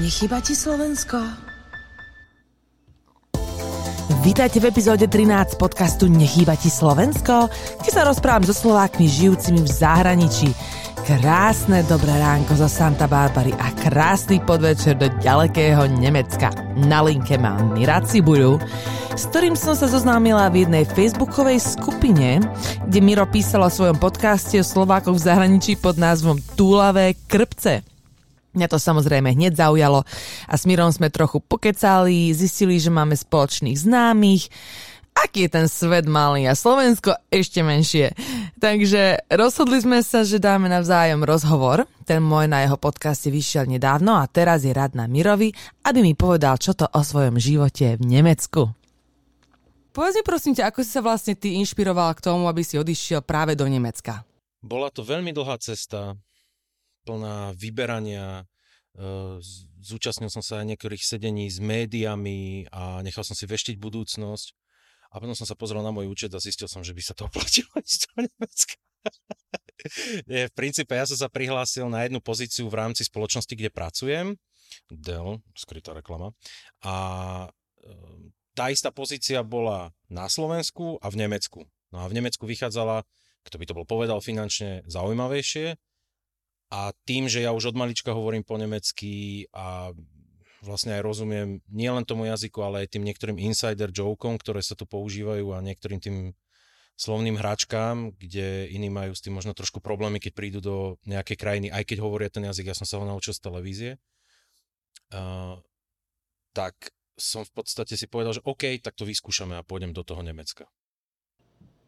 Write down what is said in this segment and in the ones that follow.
Nechýba ti Slovensko? Vítajte v epizóde 13 podcastu Nechýba ti Slovensko, kde sa rozprávam so Slovákmi žijúcimi v zahraničí. Krásne dobré ránko zo Santa Barbary a krásny podvečer do ďalekého Nemecka. Na linke mám Mira Cibuľu, s ktorým som sa zoznámila v jednej facebookovej skupine, kde Miro písal o svojom podcaste o Slovákoch v zahraničí pod názvom Túlavé krpce. Mňa to samozrejme hneď zaujalo a s Mirom sme trochu pokecali, zistili, že máme spoločných známych, aký je ten svet malý a Slovensko ešte menšie. Takže rozhodli sme sa, že dáme navzájom rozhovor. Ten môj na jeho podcaste vyšiel nedávno a teraz je rád na Mirovi, aby mi povedal, čo to o svojom živote v Nemecku. Povedz mi prosím ťa, ako si sa vlastne ty inšpiroval k tomu, aby si odišiel práve do Nemecka? Bola to veľmi dlhá cesta plná vyberania. Zúčastnil som sa aj niektorých sedení s médiami a nechal som si veštiť budúcnosť. A potom som sa pozrel na môj účet a zistil som, že by sa to oplatilo ísť do Nemecka. Nie, v princípe ja som sa prihlásil na jednu pozíciu v rámci spoločnosti, kde pracujem. Dell, skrytá reklama. A tá istá pozícia bola na Slovensku a v Nemecku. No a v Nemecku vychádzala, kto by to bol povedal, finančne zaujímavejšie a tým, že ja už od malička hovorím po nemecky a vlastne aj rozumiem nielen tomu jazyku, ale aj tým niektorým insider jokom, ktoré sa tu používajú a niektorým tým slovným hračkám, kde iní majú s tým možno trošku problémy, keď prídu do nejakej krajiny, aj keď hovoria ten jazyk, ja som sa ho naučil z televízie, uh, tak som v podstate si povedal, že OK, tak to vyskúšame a pôjdem do toho Nemecka.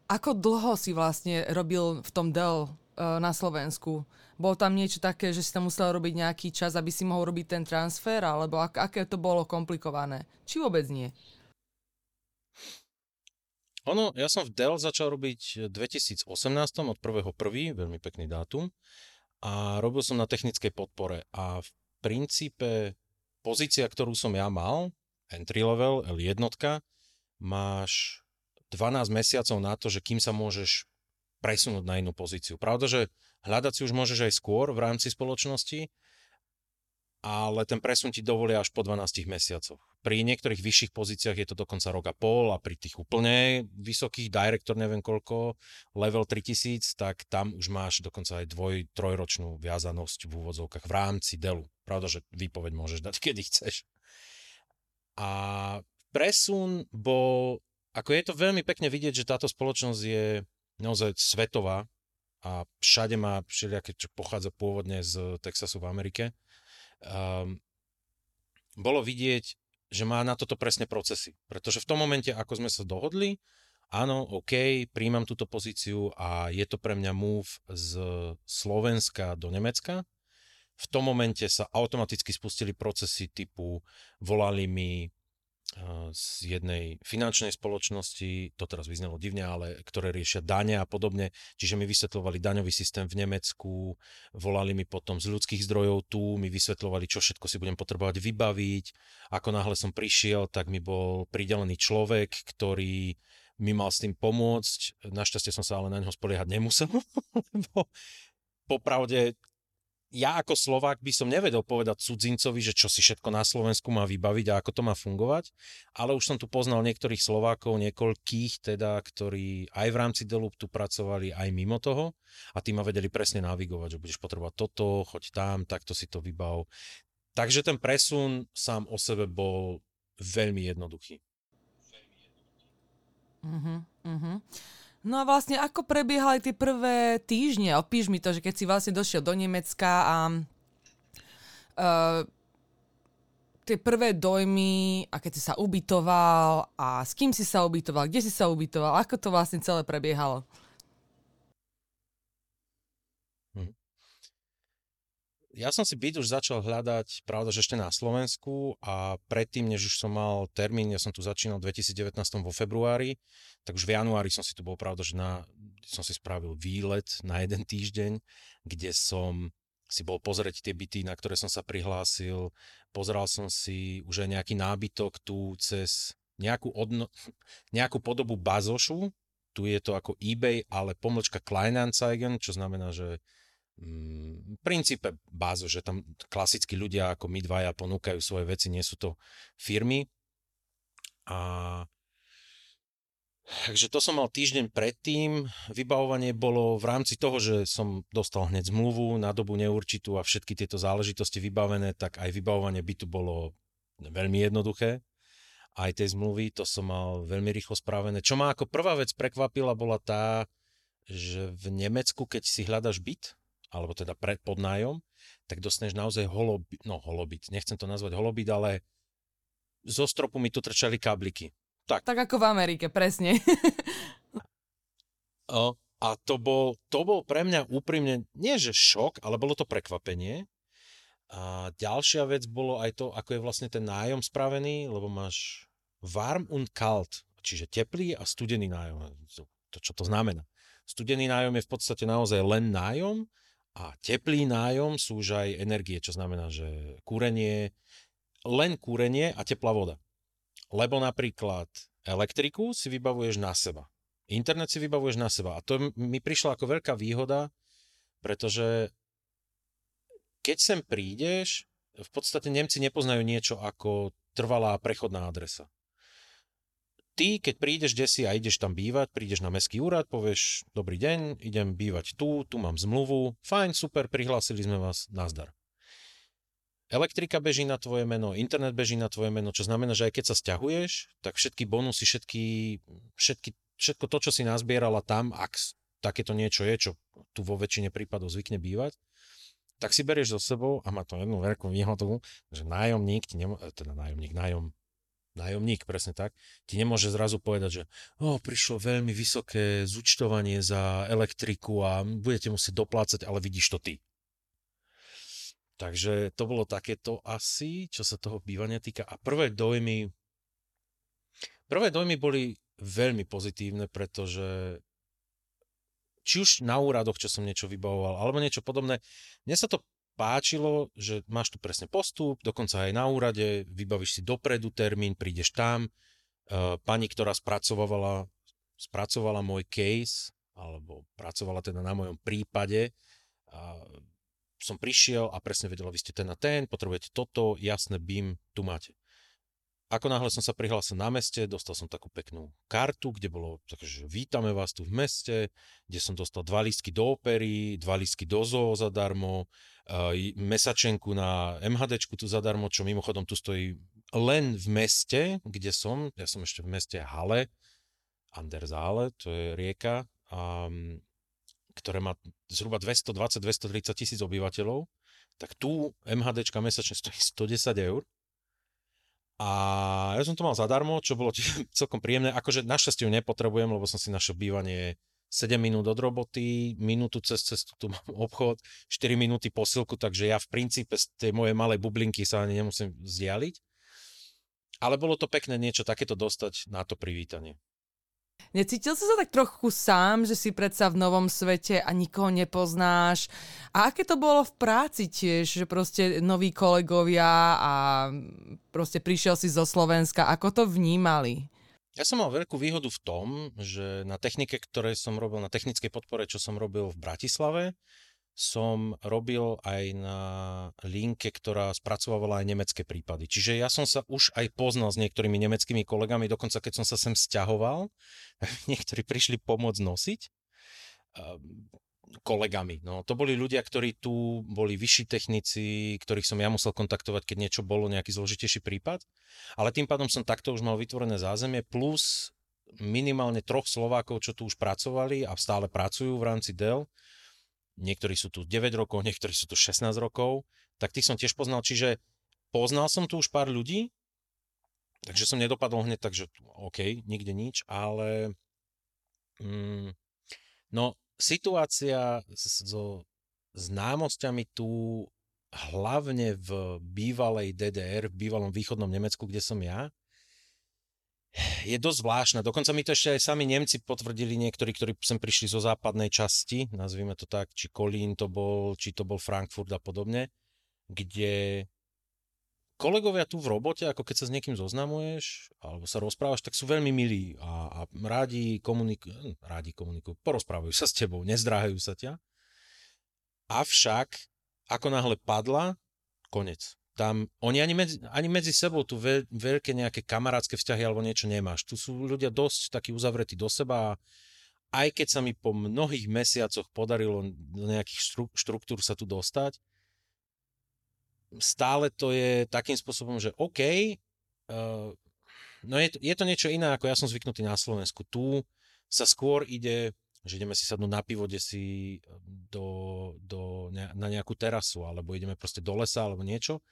Ako dlho si vlastne robil v tom Dell na Slovensku? Bolo tam niečo také, že si tam musel robiť nejaký čas, aby si mohol robiť ten transfer, alebo ak, aké to bolo komplikované? Či vôbec nie? Ono, ja som v Dell začal robiť v 2018 od 1.1., veľmi pekný dátum, a robil som na technickej podpore. A v princípe pozícia, ktorú som ja mal, entry level, L1, máš 12 mesiacov na to, že kým sa môžeš presunúť na inú pozíciu. Pravda, že Hľadať si už môžeš aj skôr v rámci spoločnosti, ale ten presun ti dovolia až po 12 mesiacoch. Pri niektorých vyšších pozíciách je to dokonca rok a pol a pri tých úplne vysokých, director neviem koľko, level 3000, tak tam už máš dokonca aj dvoj, trojročnú viazanosť v úvodzovkách v rámci delu. Pravda, že výpoveď môžeš dať, kedy chceš. A presun bol, ako je to veľmi pekne vidieť, že táto spoločnosť je naozaj svetová a všade má všelijaké, čo pochádza pôvodne z Texasu v Amerike. Um, bolo vidieť, že má na toto presne procesy. Pretože v tom momente, ako sme sa dohodli, áno, OK, príjmam túto pozíciu a je to pre mňa move z Slovenska do Nemecka, v tom momente sa automaticky spustili procesy typu volali mi z jednej finančnej spoločnosti, to teraz vyznelo divne, ale ktoré riešia dane a podobne. Čiže mi vysvetľovali daňový systém v Nemecku, volali mi potom z ľudských zdrojov tu, mi vysvetľovali, čo všetko si budem potrebovať vybaviť. Ako náhle som prišiel, tak mi bol pridelený človek, ktorý mi mal s tým pomôcť. Našťastie som sa ale na neho spoliehať nemusel, lebo popravde ja ako Slovák by som nevedel povedať cudzincovi, že čo si všetko na Slovensku má vybaviť a ako to má fungovať, ale už som tu poznal niektorých Slovákov, niekoľkých teda, ktorí aj v rámci Delup tu pracovali, aj mimo toho a tí ma vedeli presne navigovať, že budeš potrebovať toto, choď tam, takto si to vybav. Takže ten presun sám o sebe bol veľmi jednoduchý. Uh-huh, uh-huh. No a vlastne ako prebiehali tie prvé týždne? Opíš mi to, že keď si vlastne došiel do Nemecka a uh, tie prvé dojmy a keď si sa ubytoval a s kým si sa ubytoval, kde si sa ubytoval, ako to vlastne celé prebiehalo? Ja som si byt už začal hľadať, pravda, že ešte na Slovensku a predtým, než už som mal termín, ja som tu začínal v 2019 vo februári, tak už v januári som si tu bol, pravda, že na, som si spravil výlet na jeden týždeň, kde som si bol pozrieť tie byty, na ktoré som sa prihlásil. Pozeral som si už aj nejaký nábytok tu cez nejakú, odno, nejakú podobu bazošu. Tu je to ako eBay, ale pomlčka Kleinanzeigen, čo znamená, že v princípe bázu, že tam klasickí ľudia ako my dvaja ponúkajú svoje veci, nie sú to firmy. A Takže to som mal týždeň predtým. Vybavovanie bolo v rámci toho, že som dostal hneď zmluvu na dobu neurčitú a všetky tieto záležitosti vybavené, tak aj vybavovanie bytu bolo veľmi jednoduché. Aj tej zmluvy, to som mal veľmi rýchlo spravené. Čo ma ako prvá vec prekvapila, bola tá, že v Nemecku, keď si hľadaš byt, alebo teda pred podnájom, tak dostaneš naozaj holobyt, no holobyt, nechcem to nazvať holobyt, ale zo stropu mi tu trčali kabliky tak. tak ako v Amerike, presne. o, a to bol, to bol pre mňa úprimne, nie že šok, ale bolo to prekvapenie. A ďalšia vec bolo aj to, ako je vlastne ten nájom spravený, lebo máš warm und kalt, čiže teplý a studený nájom. To, čo to znamená? Studený nájom je v podstate naozaj len nájom a teplý nájom sú už aj energie, čo znamená, že kúrenie, len kúrenie a teplá voda. Lebo napríklad elektriku si vybavuješ na seba. Internet si vybavuješ na seba. A to mi prišla ako veľká výhoda, pretože keď sem prídeš, v podstate Nemci nepoznajú niečo ako trvalá prechodná adresa. Ty, keď prídeš desi a ideš tam bývať, prídeš na mestský úrad, povieš, dobrý deň, idem bývať tu, tu mám zmluvu, fajn, super, prihlásili sme vás, nazdar. Elektrika beží na tvoje meno, internet beží na tvoje meno, čo znamená, že aj keď sa stiahuješ, tak všetky bonusy, všetky, všetky, všetko to, čo si nazbierala tam, ak takéto niečo je, čo tu vo väčšine prípadov zvykne bývať, tak si berieš so sebou a má to jednu veľkú výhodu, že nájomník, ti nemo- teda nájomník, nájom, nájomník, presne tak, ti nemôže zrazu povedať, že oh, prišlo veľmi vysoké zúčtovanie za elektriku a budete musieť doplácať, ale vidíš to ty. Takže to bolo takéto asi, čo sa toho bývania týka. A prvé dojmy, prvé dojmy boli veľmi pozitívne, pretože či už na úradoch, čo som niečo vybavoval, alebo niečo podobné, mne sa to páčilo, že máš tu presne postup, dokonca aj na úrade, vybavíš si dopredu termín, prídeš tam, uh, pani, ktorá spracovala, spracovala môj case, alebo pracovala teda na mojom prípade, som prišiel a presne vedela, vy ste ten a ten, potrebujete toto, jasné, BIM, tu máte. Ako náhle som sa prihlásil na meste, dostal som takú peknú kartu, kde bolo takže vítame vás tu v meste, kde som dostal dva lístky do opery, dva lístky do zoo zadarmo, uh, mesačenku na MHDčku tu zadarmo, čo mimochodom tu stojí len v meste, kde som, ja som ešte v meste Hale, Anderzále, to je rieka, um, ktoré má zhruba 220-230 tisíc obyvateľov, tak tu MHDčka mesačne stojí 110 eur. A ja som to mal zadarmo, čo bolo celkom príjemné. Akože našťastie ju nepotrebujem, lebo som si našiel bývanie 7 minút od roboty, minútu cez cestu tu mám obchod, 4 minúty posilku, takže ja v princípe z tej mojej malej bublinky sa ani nemusím vzdialiť. Ale bolo to pekné niečo takéto dostať na to privítanie. Necítil si sa tak trochu sám, že si predsa v novom svete a nikoho nepoznáš? A aké to bolo v práci tiež, že proste noví kolegovia a proste prišiel si zo Slovenska, ako to vnímali? Ja som mal veľkú výhodu v tom, že na technike, ktoré som robil, na technickej podpore, čo som robil v Bratislave, som robil aj na linke, ktorá spracovávala aj nemecké prípady. Čiže ja som sa už aj poznal s niektorými nemeckými kolegami, dokonca keď som sa sem stiahoval, niektorí prišli pomôcť nosiť ehm, kolegami. No, to boli ľudia, ktorí tu boli vyšší technici, ktorých som ja musel kontaktovať, keď niečo bolo, nejaký zložitejší prípad. Ale tým pádom som takto už mal vytvorené zázemie, plus minimálne troch Slovákov, čo tu už pracovali a stále pracujú v rámci Dell, niektorí sú tu 9 rokov, niektorí sú tu 16 rokov, tak tých som tiež poznal, čiže poznal som tu už pár ľudí, takže som nedopadol hneď tak, že OK, nikde nič, ale mm, no situácia so známosťami tu hlavne v bývalej DDR, v bývalom východnom Nemecku, kde som ja, je dosť zvláštna. Dokonca mi to ešte aj sami Nemci potvrdili niektorí, ktorí sem prišli zo západnej časti, nazvime to tak, či Kolín to bol, či to bol Frankfurt a podobne, kde kolegovia tu v robote, ako keď sa s niekým zoznamuješ alebo sa rozprávaš, tak sú veľmi milí a, a rádi, komunikujú, rádi komunikujú, porozprávajú sa s tebou, nezdráhajú sa ťa. avšak ako náhle padla, konec. Tam oni ani medzi, ani medzi sebou tu veľ, veľké nejaké kamarátske vzťahy alebo niečo nemáš. Tu sú ľudia dosť takí uzavretí do seba a aj keď sa mi po mnohých mesiacoch podarilo do nejakých štru, štruktúr sa tu dostať, stále to je takým spôsobom, že OK, uh, no je je to niečo iné, ako ja som zvyknutý na Slovensku. Tu sa skôr ide že ideme si sadnúť na pivo, kde si do, do, na nejakú terasu, alebo ideme proste do lesa, alebo niečo.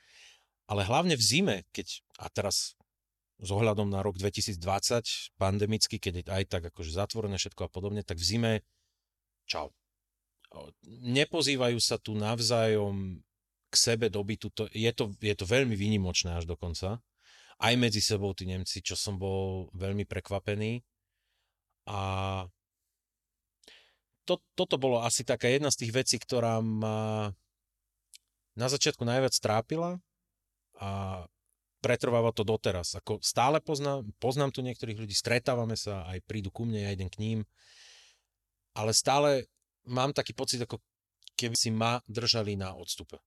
Ale hlavne v zime, keď, a teraz s ohľadom na rok 2020, pandemicky, keď je aj tak akože zatvorené všetko a podobne, tak v zime čau. Nepozývajú sa tu navzájom k sebe do bytu, to, je, to, je to veľmi výnimočné až dokonca. Aj medzi sebou tí Nemci, čo som bol veľmi prekvapený. A to, toto bolo asi taká jedna z tých vecí, ktorá ma na začiatku najviac trápila a pretrváva to doteraz. Ako stále poznám, poznám tu niektorých ľudí, stretávame sa, aj prídu ku mne, ja idem k ním, ale stále mám taký pocit, ako keby si ma držali na odstupe.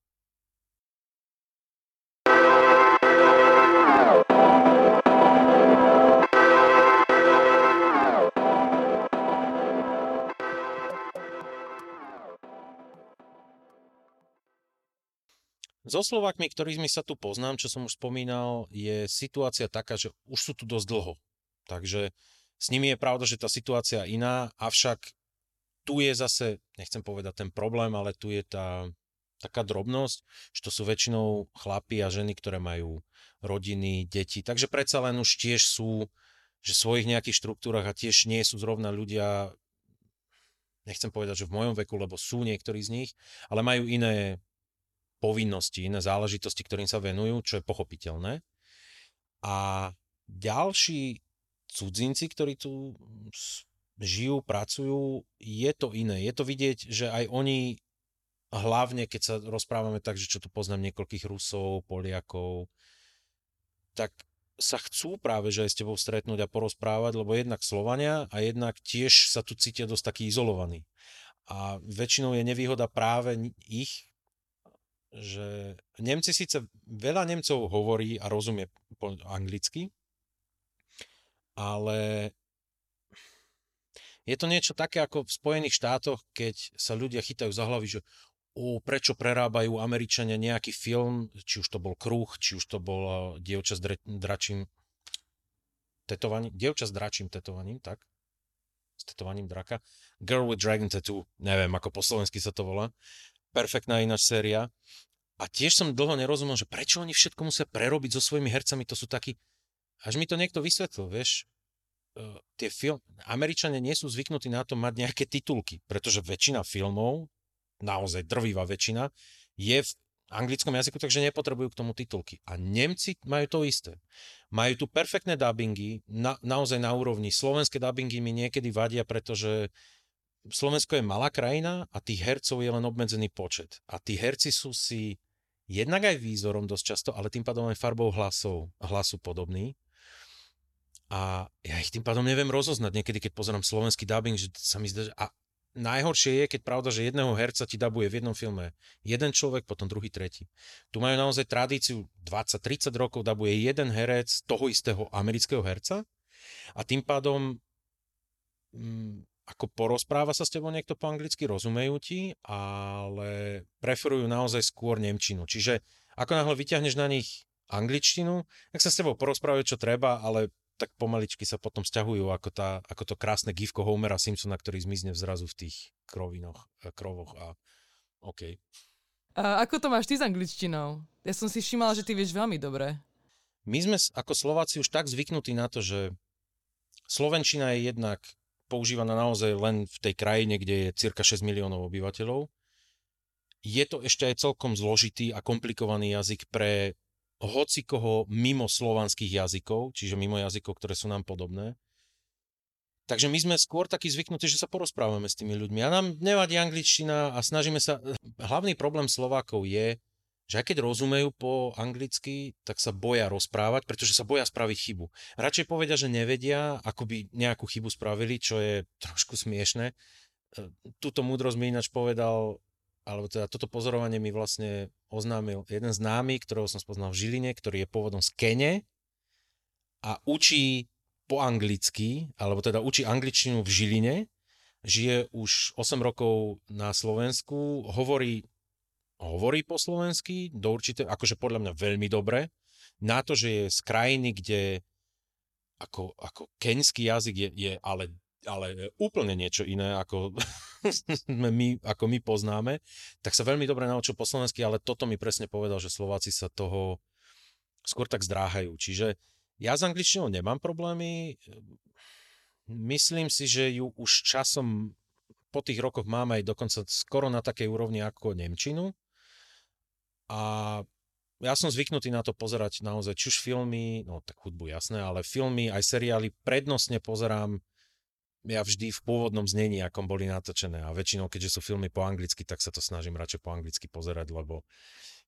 So Slovakmi, ktorými sa tu poznám, čo som už spomínal, je situácia taká, že už sú tu dosť dlho. Takže s nimi je pravda, že tá situácia iná, avšak tu je zase, nechcem povedať ten problém, ale tu je tá taká drobnosť, že to sú väčšinou chlapi a ženy, ktoré majú rodiny, deti. Takže predsa len už tiež sú že v svojich nejakých štruktúrach a tiež nie sú zrovna ľudia, nechcem povedať, že v mojom veku, lebo sú niektorí z nich, ale majú iné povinnosti, iné záležitosti, ktorým sa venujú, čo je pochopiteľné. A ďalší cudzinci, ktorí tu žijú, pracujú, je to iné. Je to vidieť, že aj oni, hlavne keď sa rozprávame tak, že čo tu poznám niekoľkých Rusov, Poliakov, tak sa chcú práve, že aj s tebou stretnúť a porozprávať, lebo jednak Slovania a jednak tiež sa tu cítia dosť taký izolovaní. A väčšinou je nevýhoda práve ich, že Nemci síce, veľa Nemcov hovorí a rozumie po anglicky, ale je to niečo také ako v Spojených štátoch, keď sa ľudia chytajú za hlavy, že o, prečo prerábajú Američania nejaký film, či už to bol Kruh, či už to bol dievča s dračím tetovaním, dievča s dračím tetovaním, tak? S tetovaním draka. Girl with Dragon Tattoo, neviem, ako po slovensky sa to volá perfektná ináč séria. A tiež som dlho nerozumel, že prečo oni všetko musia prerobiť so svojimi hercami, to sú takí... Až mi to niekto vysvetlil, vieš, uh, tie film... Američania nie sú zvyknutí na to mať nejaké titulky, pretože väčšina filmov, naozaj drvivá väčšina, je v anglickom jazyku, takže nepotrebujú k tomu titulky. A Nemci majú to isté. Majú tu perfektné dubbingy, na, naozaj na úrovni. Slovenské dubbingy mi niekedy vadia, pretože Slovensko je malá krajina a tých hercov je len obmedzený počet. A tí herci sú si jednak aj výzorom dosť často, ale tým pádom aj farbou hlasov, hlasu podobný. A ja ich tým pádom neviem rozoznať niekedy, keď pozerám slovenský dubbing, že sa mi zdá, že... A najhoršie je, keď pravda, že jedného herca ti dabuje v jednom filme jeden človek, potom druhý, tretí. Tu majú naozaj tradíciu 20-30 rokov, dabuje jeden herec toho istého amerického herca a tým pádom mm, ako porozpráva sa s tebou niekto po anglicky, rozumejú ti, ale preferujú naozaj skôr Nemčinu. Čiže ako náhle vyťahneš na nich angličtinu, tak sa s tebou porozprávajú, čo treba, ale tak pomaličky sa potom stiahujú ako, tá, ako to krásne gifko Homera Simpsona, ktorý zmizne zrazu v tých krovinoch, eh, krovoch a OK. A ako to máš ty s angličtinou? Ja som si všimala, že ty vieš veľmi dobre. My sme ako Slováci už tak zvyknutí na to, že Slovenčina je jednak používaná naozaj len v tej krajine, kde je cirka 6 miliónov obyvateľov. Je to ešte aj celkom zložitý a komplikovaný jazyk pre hoci koho mimo slovanských jazykov, čiže mimo jazykov, ktoré sú nám podobné. Takže my sme skôr takí zvyknutí, že sa porozprávame s tými ľuďmi. A nám nevadí angličtina a snažíme sa... Hlavný problém Slovákov je, že aj keď rozumejú po anglicky, tak sa boja rozprávať, pretože sa boja spraviť chybu. Radšej povedia, že nevedia, ako by nejakú chybu spravili, čo je trošku smiešne. E, túto múdrosť mi ináč povedal alebo teda toto pozorovanie mi vlastne oznámil jeden známy, ktorého som spoznal v Žiline, ktorý je pôvodom z Kene a učí po anglicky, alebo teda učí angličtinu v Žiline, žije už 8 rokov na Slovensku, hovorí, hovorí po slovensky, do určite, akože podľa mňa veľmi dobre, na to, že je z krajiny, kde ako, ako keňský jazyk je, je ale ale úplne niečo iné, ako my, ako my poznáme, tak sa veľmi dobre naučil po slovensky, ale toto mi presne povedal, že Slováci sa toho skôr tak zdráhajú. Čiže ja s angličtinou nemám problémy. Myslím si, že ju už časom po tých rokoch máme aj dokonca skoro na takej úrovni ako Nemčinu. A ja som zvyknutý na to pozerať naozaj, či už filmy, no tak hudbu jasné, ale filmy aj seriály prednostne pozerám ja vždy v pôvodnom znení, akom boli natočené. A väčšinou, keďže sú filmy po anglicky, tak sa to snažím radšej po anglicky pozerať, lebo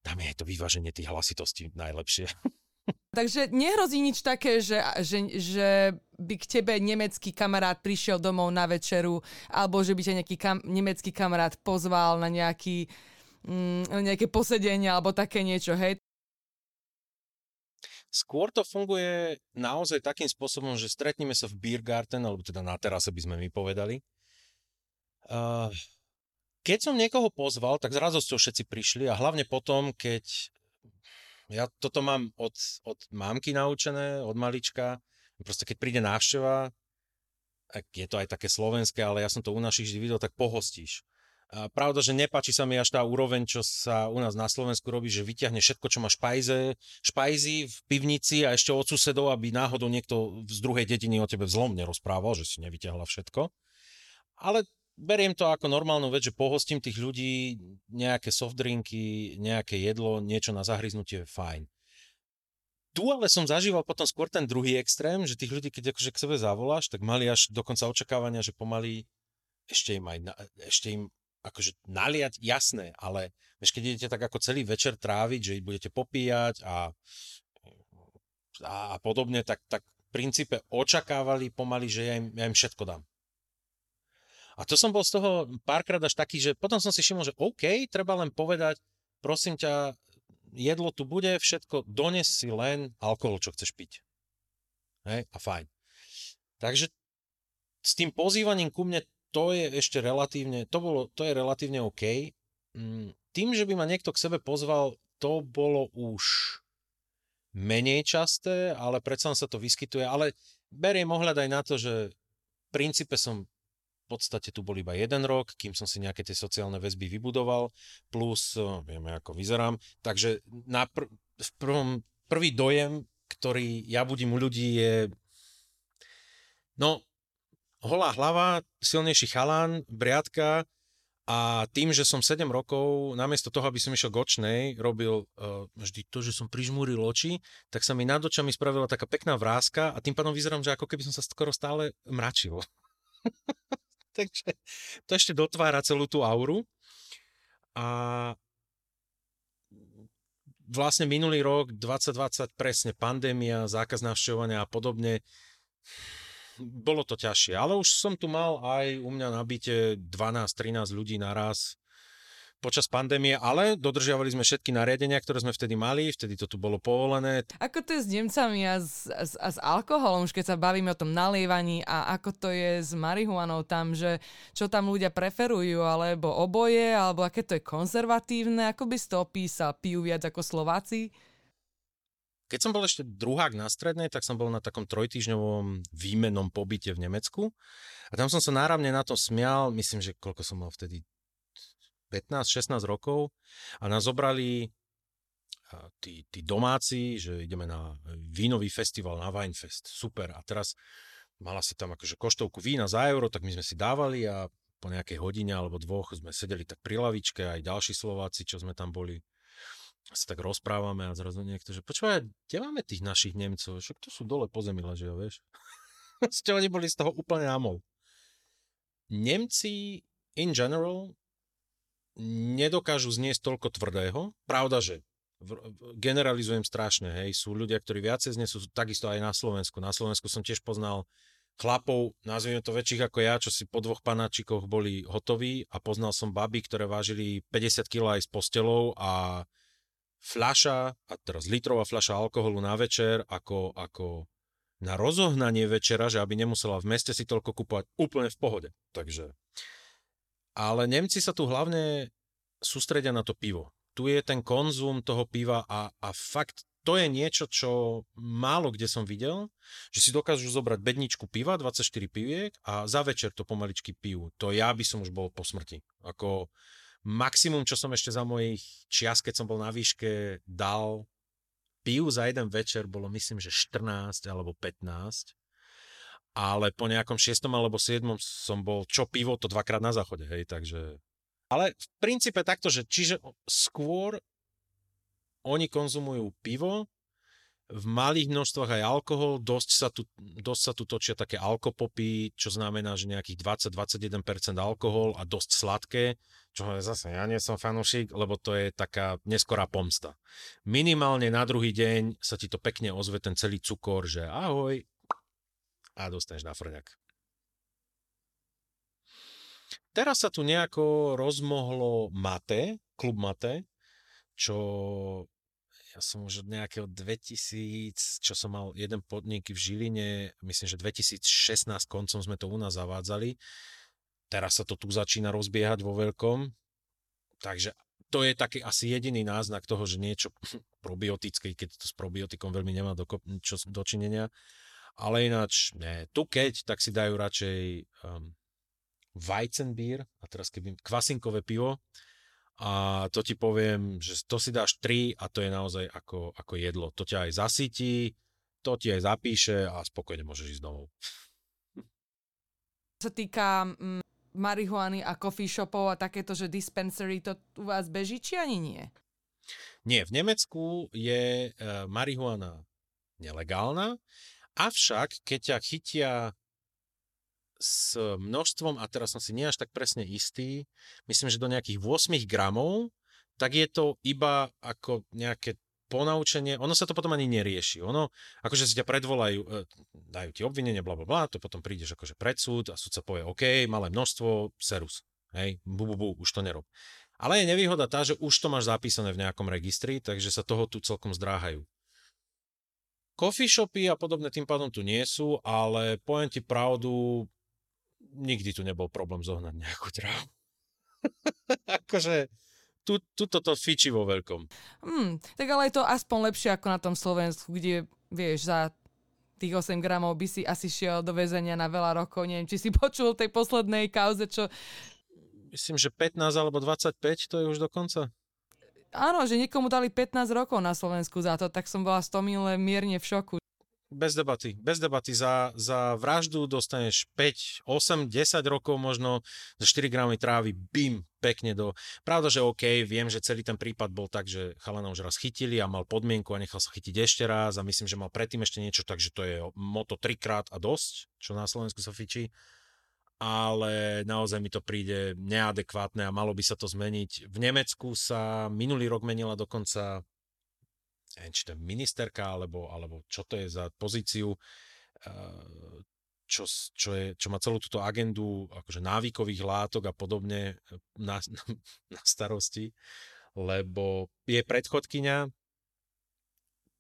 tam je to vyváženie tých hlasitostí najlepšie. Takže nehrozí nič také, že, že, že by k tebe nemecký kamarát prišiel domov na večeru, alebo že by ťa nejaký kam, nemecký kamarát pozval na nejaký, mm, nejaké posedenie, alebo také niečo, hej? Skôr to funguje naozaj takým spôsobom, že stretneme sa v Biergarten, alebo teda na terase by sme mi povedali. Uh, keď som niekoho pozval, tak s radosťou všetci prišli a hlavne potom, keď ja toto mám od, od mámky naučené, od malička, proste keď príde návšteva, je to aj také slovenské, ale ja som to u našich vždy videl, tak pohostíš. Pravda, že nepáči sa mi až tá úroveň, čo sa u nás na Slovensku robí, že vyťahne všetko, čo má špajze, špajzy v pivnici a ešte od susedov, aby náhodou niekto z druhej dediny o tebe vzlom nerozprával, že si nevyťahla všetko. Ale beriem to ako normálnu vec, že pohostím tých ľudí, nejaké softdrinky, nejaké jedlo, niečo na zahryznutie, fajn. Tu ale som zažíval potom skôr ten druhý extrém, že tých ľudí, keď akože k sebe zavoláš, tak mali až dokonca očakávania, že pomaly ešte im aj, ešte im akože naliať, jasné, ale vieš, keď idete tak ako celý večer tráviť, že budete popíjať a, a podobne, tak, tak v princípe očakávali pomaly, že ja im, ja im všetko dám. A to som bol z toho párkrát až taký, že potom som si všimol, že OK, treba len povedať, prosím ťa, jedlo tu bude, všetko, dones si len alkohol, čo chceš piť. Hej, a fajn. Takže s tým pozývaním ku mne to je ešte relatívne, to, bolo, to je relatívne OK. Mm, tým, že by ma niekto k sebe pozval, to bolo už menej časté, ale predsa sa to vyskytuje. Ale beriem ohľad aj na to, že v princípe som v podstate tu bol iba jeden rok, kým som si nejaké tie sociálne väzby vybudoval, plus eh, vieme, ako vyzerám. Takže na pr- v prvom, prvý dojem, ktorý ja budím u ľudí je no, holá hlava, silnejší chalán, briadka a tým, že som 7 rokov, namiesto toho, aby som išiel gočnej, robil uh, vždy to, že som prižmúril oči, tak sa mi nad očami spravila taká pekná vrázka a tým pádom vyzerám, že ako keby som sa skoro stále mračil. Takže to ešte dotvára celú tú auru. A vlastne minulý rok, 2020, presne pandémia, zákaz navštevovania a podobne, bolo to ťažšie, ale už som tu mal aj u mňa na byte 12-13 ľudí naraz počas pandémie, ale dodržiavali sme všetky nariadenia, ktoré sme vtedy mali, vtedy to tu bolo povolené. Ako to je s Nemcami a s, s, a s alkoholom, už keď sa bavíme o tom nalievaní a ako to je s marihuanou tam, že čo tam ľudia preferujú, alebo oboje, alebo aké to je konzervatívne, ako by si to opísal, pijú viac ako Slováci? Keď som bol ešte druhák na strednej, tak som bol na takom trojtýždňovom výmenom pobyte v Nemecku a tam som sa náravne na to smial, myslím, že koľko som mal vtedy 15-16 rokov a nás zobrali tí, tí domáci, že ideme na vínový festival, na Winefest. Super. A teraz mala sa tam akože koštovku vína za euro, tak my sme si dávali a po nejakej hodine alebo dvoch sme sedeli tak pri lavičke, aj ďalší Slováci, čo sme tam boli sa tak rozprávame a zrazu niekto, že počúvaj, kde máme tých našich Nemcov? Však to sú dole po zemi ležia, vieš. Ste oni boli z toho úplne námol. Nemci in general nedokážu zniesť toľko tvrdého. Pravda, že generalizujem strašne, hej, sú ľudia, ktorí viacej znesú, takisto aj na Slovensku. Na Slovensku som tiež poznal chlapov, nazvime to väčších ako ja, čo si po dvoch panáčikoch boli hotoví a poznal som baby, ktoré vážili 50 kg aj s postelou a fľaša, a teraz litrová fľaša alkoholu na večer, ako, ako na rozohnanie večera, že aby nemusela v meste si toľko kúpovať úplne v pohode. Takže. Ale Nemci sa tu hlavne sústredia na to pivo. Tu je ten konzum toho piva a, a fakt to je niečo, čo málo kde som videl, že si dokážu zobrať bedničku piva, 24 piviek a za večer to pomaličky pijú. To ja by som už bol po smrti. Ako maximum, čo som ešte za mojich čias, keď som bol na výške, dal pijú za jeden večer, bolo myslím, že 14 alebo 15 ale po nejakom 6. alebo 7. som bol čo pivo, to dvakrát na záchode, hej, takže... Ale v princípe takto, že čiže skôr oni konzumujú pivo, v malých množstvách aj alkohol, dosť sa tu, dosť sa tu točia také alkopopy, čo znamená, že nejakých 20-21% alkohol a dosť sladké, čo je zase, ja nie som fanúšik, lebo to je taká neskorá pomsta. Minimálne na druhý deň sa ti to pekne ozve ten celý cukor, že ahoj a dostaneš na frňak. Teraz sa tu nejako rozmohlo Mate, klub Mate, čo ja som už od nejakého 2000, čo som mal jeden podnik v Žiline, myslím, že 2016 koncom sme to u nás zavádzali. Teraz sa to tu začína rozbiehať vo veľkom. Takže to je taký asi jediný náznak toho, že niečo probiotické, keď to s probiotikom veľmi nemá do, čo dočinenia. Ale ináč, ne, tu keď, tak si dajú radšej um, Weizenbier, a teraz keby kvasinkové pivo, a to ti poviem, že to si dáš 3 a to je naozaj ako, ako jedlo. To ťa aj zasytí, to ti aj zapíše a spokojne môžeš ísť domov. Čo sa týka mm, marihuany a coffee shopov a takéto, že dispensary, to u vás beží či ani nie? Nie, v Nemecku je e, marihuana nelegálna, avšak keď ťa chytia s množstvom, a teraz som si nie až tak presne istý, myslím, že do nejakých 8 gramov, tak je to iba ako nejaké ponaučenie, ono sa to potom ani nerieši. Ono, akože si ťa predvolajú, e, dajú ti obvinenie, bla, bla, bla, to potom prídeš akože pred súd a súd sa povie, OK, malé množstvo, serus. Hej, bu, bu, bu, už to nerob. Ale je nevýhoda tá, že už to máš zapísané v nejakom registri, takže sa toho tu celkom zdráhajú. Coffee shopy a podobné tým pádom tu nie sú, ale poviem ti pravdu, nikdy tu nebol problém zohnať nejakú trávu. akože tu, tu toto fiči vo veľkom. Hmm, tak ale je to aspoň lepšie ako na tom Slovensku, kde vieš, za tých 8 gramov by si asi šiel do väzenia na veľa rokov. Neviem, či si počul tej poslednej kauze, čo... Myslím, že 15 alebo 25 to je už dokonca. Áno, že niekomu dali 15 rokov na Slovensku za to, tak som bola z Tomile mierne v šoku. Bez debaty. Bez debaty. Za, za vraždu dostaneš 5, 8, 10 rokov možno, za 4 gramy trávy, bim, pekne do... Pravda, že OK, viem, že celý ten prípad bol tak, že chalana už raz chytili a mal podmienku a nechal sa chytiť ešte raz a myslím, že mal predtým ešte niečo, takže to je moto trikrát a dosť, čo na Slovensku sa fičí ale naozaj mi to príde neadekvátne a malo by sa to zmeniť. V Nemecku sa minulý rok menila dokonca neviem, či to je ministerka, alebo, alebo čo to je za pozíciu, eh, čo, čo, je, čo má celú túto agendu akože návykových látok a podobne eh, na, na starosti, lebo je predchodkyňa,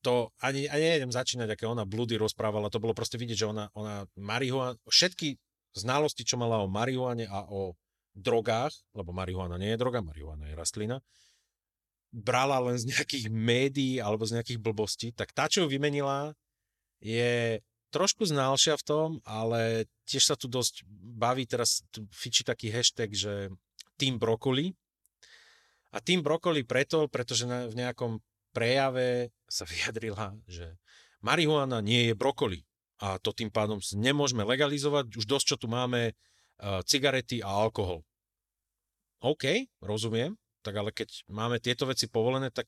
to ani, ani nejdem začínať, aké ona blúdy rozprávala, to bolo proste vidieť, že ona, ona marihuana, všetky znalosti, čo mala o marihuane a o drogách, lebo marihuana nie je droga, marihuana je rastlina, brala len z nejakých médií alebo z nejakých blbostí, tak tá, čo ju vymenila, je trošku znalšia v tom, ale tiež sa tu dosť baví, teraz tu fičí taký hashtag, že Team Broccoli. A Team Broccoli preto, pretože na, v nejakom prejave sa vyjadrila, že marihuana nie je brokoli. A to tým pádom nemôžeme legalizovať, už dosť, čo tu máme, uh, cigarety a alkohol. OK, rozumiem, tak ale keď máme tieto veci povolené, tak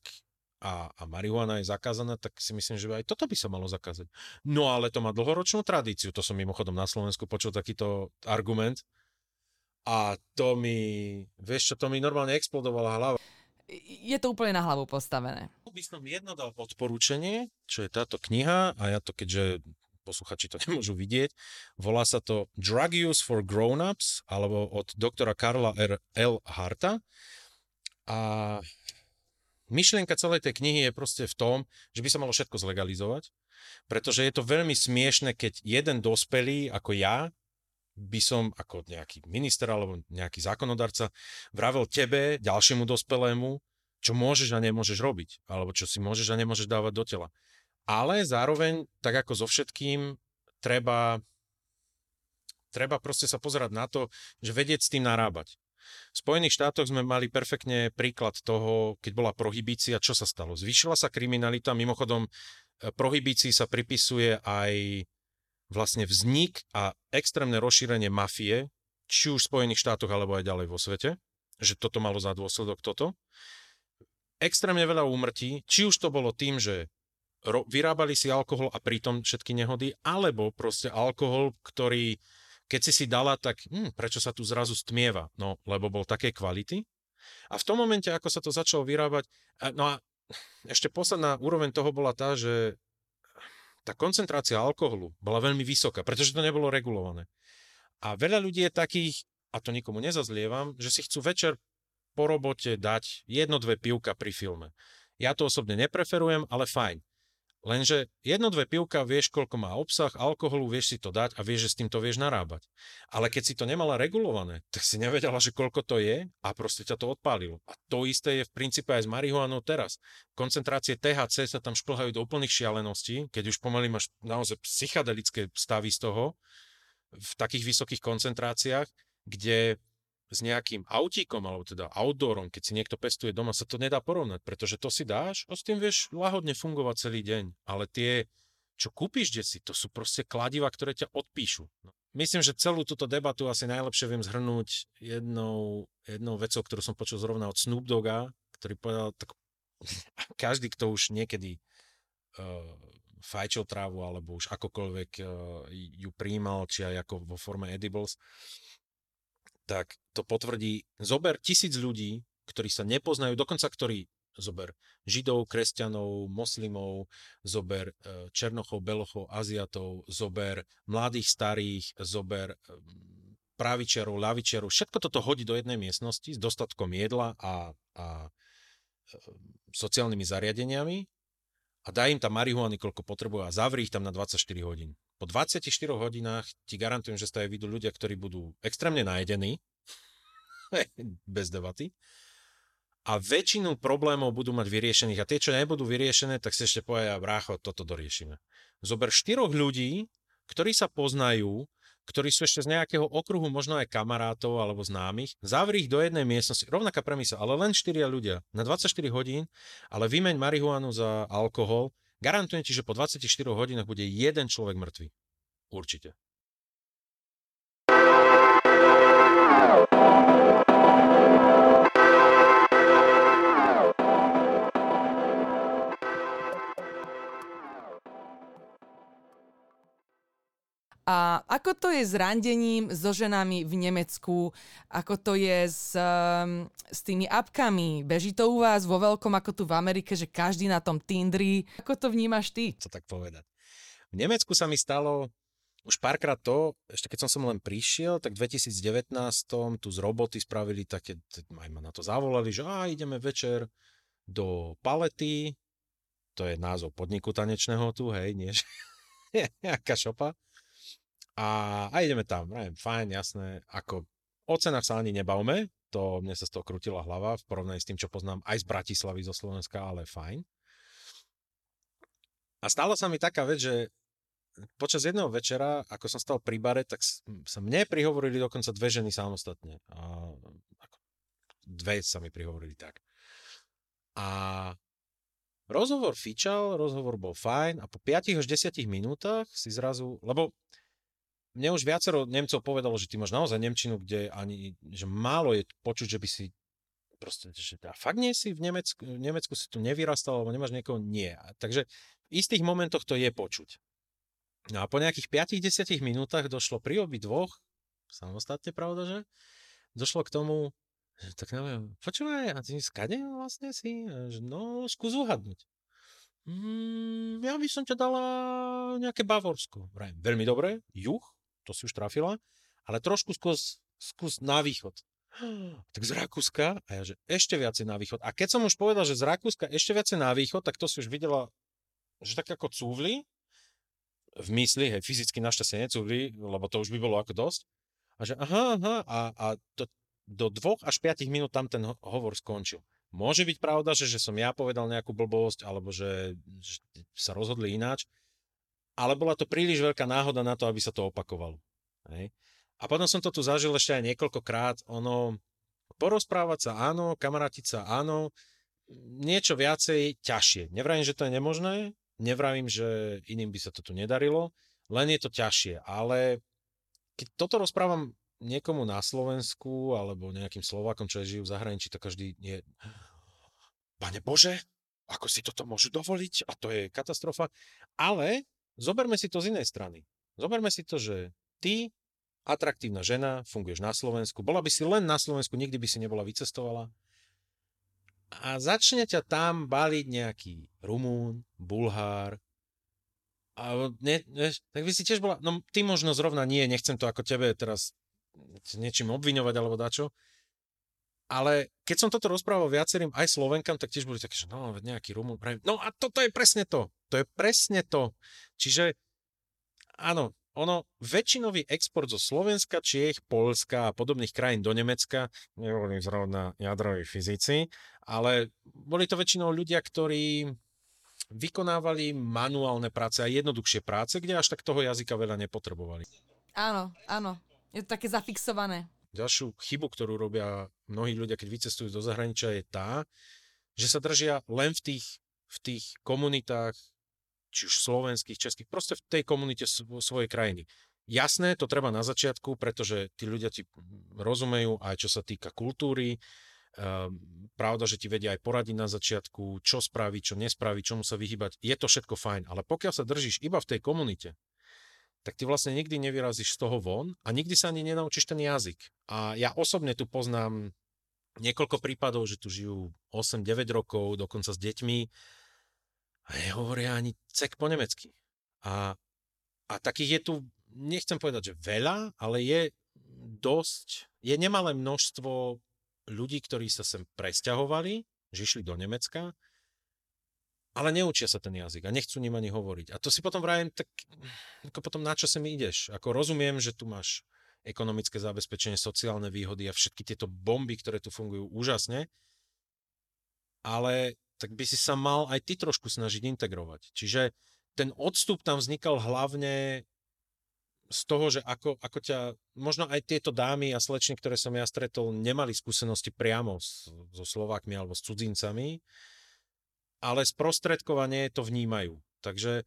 a, a marihuana je zakázaná, tak si myslím, že aj toto by sa malo zakázať. No ale to má dlhoročnú tradíciu, to som mimochodom na Slovensku počul takýto argument a to mi, vieš čo, to mi normálne explodovala hlava. Je to úplne na hlavu postavené. By som jedno dal odporúčanie, čo je táto kniha a ja to keďže posluchači to nemôžu vidieť. Volá sa to Drug Use for Grown-ups, alebo od doktora Karla R. L. Harta. A myšlienka celej tej knihy je proste v tom, že by sa malo všetko zlegalizovať, pretože je to veľmi smiešne, keď jeden dospelý ako ja by som ako nejaký minister alebo nejaký zákonodarca vravel tebe, ďalšiemu dospelému, čo môžeš a nemôžeš robiť, alebo čo si môžeš a nemôžeš dávať do tela. Ale zároveň, tak ako so všetkým, treba, treba proste sa pozerať na to, že vedieť s tým narábať. V Spojených štátoch sme mali perfektne príklad toho, keď bola prohibícia, čo sa stalo. Zvýšila sa kriminalita, mimochodom e, prohibícii sa pripisuje aj vlastne vznik a extrémne rozšírenie mafie, či už v Spojených štátoch, alebo aj ďalej vo svete, že toto malo za dôsledok toto extrémne veľa úmrtí, či už to bolo tým, že vyrábali si alkohol a pritom všetky nehody, alebo proste alkohol, ktorý keď si si dala, tak hm, prečo sa tu zrazu stmieva? No, lebo bol také kvality. A v tom momente, ako sa to začalo vyrábať, no a ešte posledná úroveň toho bola tá, že tá koncentrácia alkoholu bola veľmi vysoká, pretože to nebolo regulované. A veľa ľudí je takých, a to nikomu nezazlievam, že si chcú večer po robote dať jedno, dve pivka pri filme. Ja to osobne nepreferujem, ale fajn. Lenže jedno, dve pivka, vieš, koľko má obsah alkoholu, vieš si to dať a vieš, že s týmto vieš narábať. Ale keď si to nemala regulované, tak si nevedela, že koľko to je a proste ťa to odpálilo. A to isté je v princípe aj s marihuanou teraz. Koncentrácie THC sa tam šplhajú do úplných šialeností, keď už pomaly máš naozaj psychedelické stavy z toho, v takých vysokých koncentráciách, kde s nejakým autíkom, alebo teda outdoorom, keď si niekto pestuje doma, sa to nedá porovnať, pretože to si dáš a s tým vieš lahodne fungovať celý deň. Ale tie, čo kúpiš desi, to sú proste kladiva, ktoré ťa odpíšu. No. Myslím, že celú túto debatu asi najlepšie viem zhrnúť jednou, jednou vecou, ktorú som počul zrovna od Snoop Dogga, ktorý povedal, tak každý, kto už niekedy uh, fajčil trávu alebo už akokoľvek uh, ju príjmal, či aj ako vo forme edibles, tak to potvrdí. Zober tisíc ľudí, ktorí sa nepoznajú, dokonca ktorí zober židov, kresťanov, moslimov, zober e, černochov, belochov, aziatov, zober mladých, starých, zober e, pravičiarov, ľavičiarov, všetko toto hodí do jednej miestnosti s dostatkom jedla a, a e, sociálnymi zariadeniami a dá im tam marihuany, koľko potrebujú a zavri ich tam na 24 hodín. Po 24 hodinách ti garantujem, že z vidú ľudia, ktorí budú extrémne najedení, bez debaty, a väčšinu problémov budú mať vyriešených. A tie, čo nebudú vyriešené, tak si ešte povedia, brácho, toto doriešime. Zober štyroch ľudí, ktorí sa poznajú, ktorí sú ešte z nejakého okruhu, možno aj kamarátov alebo známych, zavri ich do jednej miestnosti, rovnaká premisa, ale len štyria ľudia na 24 hodín, ale vymeň marihuanu za alkohol Garantujem ti, že po 24 hodinách bude jeden človek mŕtvy. Určite. A ako to je s randením so ženami v Nemecku? Ako to je s, um, s tými apkami? Beží to u vás vo veľkom ako tu v Amerike, že každý na tom Tindri? Ako to vnímaš ty? Co tak povedať? V Nemecku sa mi stalo už párkrát to, ešte keď som sem len prišiel, tak v 2019 tu z roboty spravili také, aj ma na to zavolali, že á, ideme večer do Palety, to je názov podniku tanečného tu, hej, nie, nejaká šopa. A, a ideme tam, neviem, fajn, jasné, ako o cenách sa ani nebavme, to mne sa z toho krutila hlava v porovnaní s tým, čo poznám aj z Bratislavy, zo Slovenska, ale fajn. A stala sa mi taká vec, že počas jedného večera, ako som stal pri bare, tak sa mne prihovorili dokonca dve ženy samostatne. A, ako, dve sa mi prihovorili tak. A rozhovor fičal, rozhovor bol fajn a po 5 až 10 minútach si zrazu, lebo mne už viacero Nemcov povedalo, že ty máš naozaj Nemčinu, kde ani, že málo je počuť, že by si proste, že a fakt nie si v Nemecku, v Nemecku si tu nevyrastal, alebo nemáš niekoho, nie. Takže v istých momentoch to je počuť. No a po nejakých 5-10 minútach došlo pri obi dvoch, samostatne pravda, že? Došlo k tomu, že tak neviem, počúvaj, a ty skade vlastne si? Že, no, skús uhadnúť. mm, ja by som ťa dala nejaké Bavorsko. Vrajem, veľmi dobre, juh, to si už trafila, ale trošku skús, skús na východ. Tak z Rakúska, a ja že ešte viacej na východ. A keď som už povedal, že z Rakúska ešte viacej na východ, tak to si už videla, že tak ako cúvli, v mysli, hej, fyzicky našťastie necúvli, lebo to už by bolo ako dosť. A že aha, aha, a, a to, do dvoch až piatich minút tam ten hovor skončil. Môže byť pravda, že, že som ja povedal nejakú blbosť, alebo že, že sa rozhodli ináč, ale bola to príliš veľká náhoda na to, aby sa to opakovalo. Hej. A potom som to tu zažil ešte aj niekoľkokrát. Ono, porozprávať sa áno, kamarátiť sa áno, niečo viacej ťažšie. Nevrajím, že to je nemožné, nevravím, že iným by sa to tu nedarilo, len je to ťažšie. Ale keď toto rozprávam niekomu na Slovensku alebo nejakým Slovákom, čo žijú v zahraničí, tak každý je Pane Bože, ako si toto môžu dovoliť? A to je katastrofa. Ale zoberme si to z inej strany. Zoberme si to, že ty, atraktívna žena, funguješ na Slovensku, bola by si len na Slovensku, nikdy by si nebola vycestovala a začne ťa tam baliť nejaký Rumún, Bulhár, a ne, ne, tak by si tiež bola, no ty možno zrovna nie, nechcem to ako tebe teraz niečím obviňovať alebo dačo. Ale keď som toto rozprával viacerým aj Slovenkám, tak tiež boli také, že no, nejaký Rumun. No a toto je presne to. To je presne to. Čiže áno, ono, väčšinový export zo Slovenska, Čiech, Polska a podobných krajín do Nemecka, neboli zrovna jadroví fyzici, ale boli to väčšinou ľudia, ktorí vykonávali manuálne práce a jednoduchšie práce, kde až tak toho jazyka veľa nepotrebovali. Áno, áno. Je to také zafixované. Ďalšiu chybu, ktorú robia mnohí ľudia, keď vycestujú do zahraničia, je tá, že sa držia len v tých, v tých komunitách, či už slovenských, českých, proste v tej komunite svojej krajiny. Jasné, to treba na začiatku, pretože tí ľudia ti rozumejú aj čo sa týka kultúry, ehm, pravda, že ti vedia aj poradiť na začiatku, čo spraviť, čo nespraviť, čomu sa vyhybať. Je to všetko fajn, ale pokiaľ sa držíš iba v tej komunite, tak ty vlastne nikdy nevyrazíš z toho von a nikdy sa ani nenaučíš ten jazyk. A ja osobne tu poznám niekoľko prípadov, že tu žijú 8-9 rokov, dokonca s deťmi a nehovoria ani cek po nemecky. A, a takých je tu, nechcem povedať, že veľa, ale je dosť, je nemalé množstvo ľudí, ktorí sa sem presťahovali, že išli do Nemecka ale neučia sa ten jazyk a nechcú ním ani hovoriť. A to si potom vrajem, tak ako potom na čo sa mi ideš? Ako rozumiem, že tu máš ekonomické zabezpečenie, sociálne výhody a všetky tieto bomby, ktoré tu fungujú úžasne, ale tak by si sa mal aj ty trošku snažiť integrovať. Čiže ten odstup tam vznikal hlavne z toho, že ako, ako ťa, možno aj tieto dámy a slečny, ktoré som ja stretol, nemali skúsenosti priamo so Slovákmi alebo s cudzincami, ale sprostredkovanie to vnímajú. Takže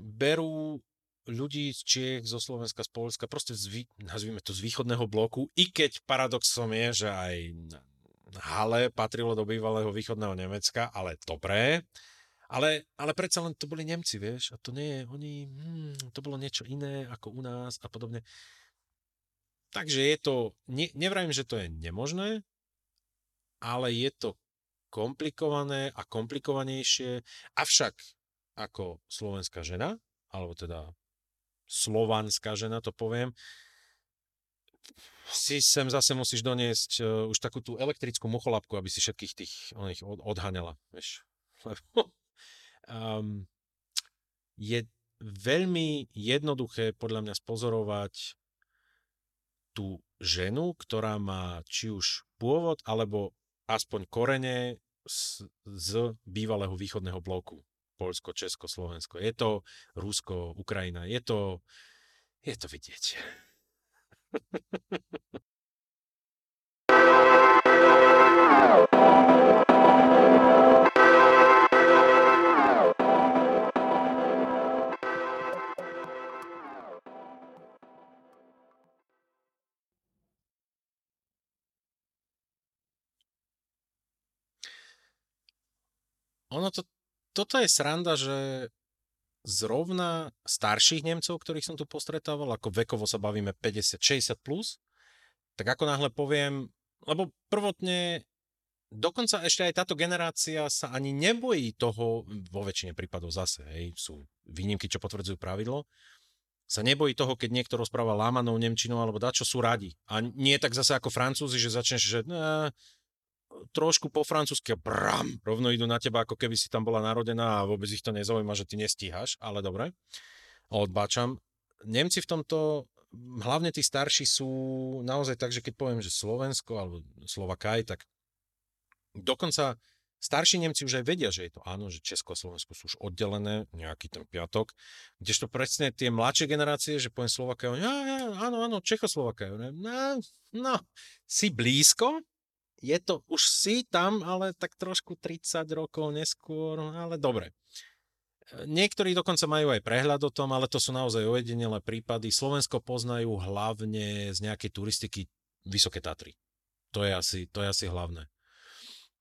berú ľudí z Čiech, zo Slovenska, z Polska, proste z, nazvime to z východného bloku, i keď paradoxom je, že aj Hale patrilo do bývalého východného Nemecka, ale dobré. Ale, ale predsa len to boli Nemci, vieš, a to nie je, oni, hmm, to bolo niečo iné ako u nás a podobne. Takže je to, ne, nevrajím, že to je nemožné, ale je to komplikované a komplikovanejšie, avšak ako slovenská žena, alebo teda slovanská žena, to poviem, si sem zase musíš doniesť uh, už takú tú elektrickú mucholapku, aby si všetkých tých oných od, odhanela, vieš. Um, je veľmi jednoduché podľa mňa spozorovať tú ženu, ktorá má či už pôvod alebo aspoň korene z, z bývalého východného bloku. Polsko, Česko, Slovensko. Je to Rusko, Ukrajina. Je to, je to vidieť. ono to, toto je sranda, že zrovna starších Nemcov, ktorých som tu postretával, ako vekovo sa bavíme 50, 60 plus, tak ako náhle poviem, lebo prvotne dokonca ešte aj táto generácia sa ani nebojí toho, vo väčšine prípadov zase, hej, sú výnimky, čo potvrdzujú pravidlo, sa nebojí toho, keď niekto rozpráva lámanou Nemčinou alebo čo sú radi. A nie tak zase ako Francúzi, že začneš, že ne, trošku po francúzsky bram, rovno idú na teba, ako keby si tam bola narodená a vôbec ich to nezaujíma, že ty nestíhaš, ale dobre, odbáčam. Nemci v tomto, hlavne tí starší sú naozaj tak, že keď poviem, že Slovensko alebo Slovakaj, tak dokonca starší Nemci už aj vedia, že je to áno, že Česko a Slovensko sú už oddelené, nejaký ten piatok, kdežto presne tie mladšie generácie, že poviem Slovakaj, áno, áno, Čechoslovakaj, no, no, si blízko, je to, už si tam, ale tak trošku 30 rokov neskôr, ale dobre. Niektorí dokonca majú aj prehľad o tom, ale to sú naozaj ojedinelé prípady. Slovensko poznajú hlavne z nejakej turistiky Vysoké Tatry. To je asi, to je asi hlavné.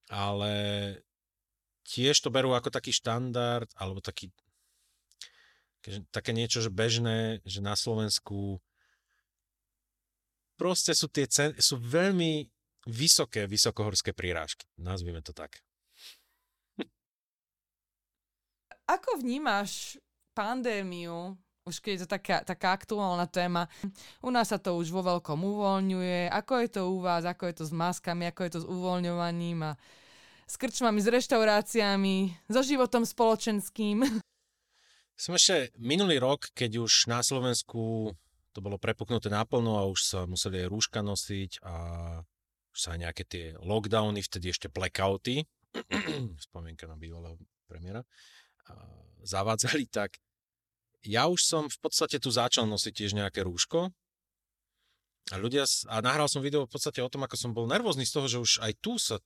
Ale tiež to berú ako taký štandard, alebo taký, také niečo, že bežné, že na Slovensku proste sú tie ceny, sú veľmi vysoké vysokohorské prírážky. Nazvime to tak. Ako vnímaš pandémiu, už keď je to taká, taká aktuálna téma. U nás sa to už vo veľkom uvoľňuje. Ako je to u vás, ako je to s maskami, ako je to s uvoľňovaním a s krčmami, s reštauráciami, so životom spoločenským? Som ešte minulý rok, keď už na Slovensku to bolo prepuknuté naplno a už sa museli aj rúška nosiť a sa nejaké tie lockdowny, vtedy ešte blackouty, spomienka na bývalého premiéra, zavádzali, tak ja už som v podstate tu začal nosiť tiež nejaké rúško. A ľudia, a nahral som video v podstate o tom, ako som bol nervózny z toho, že už aj tu sa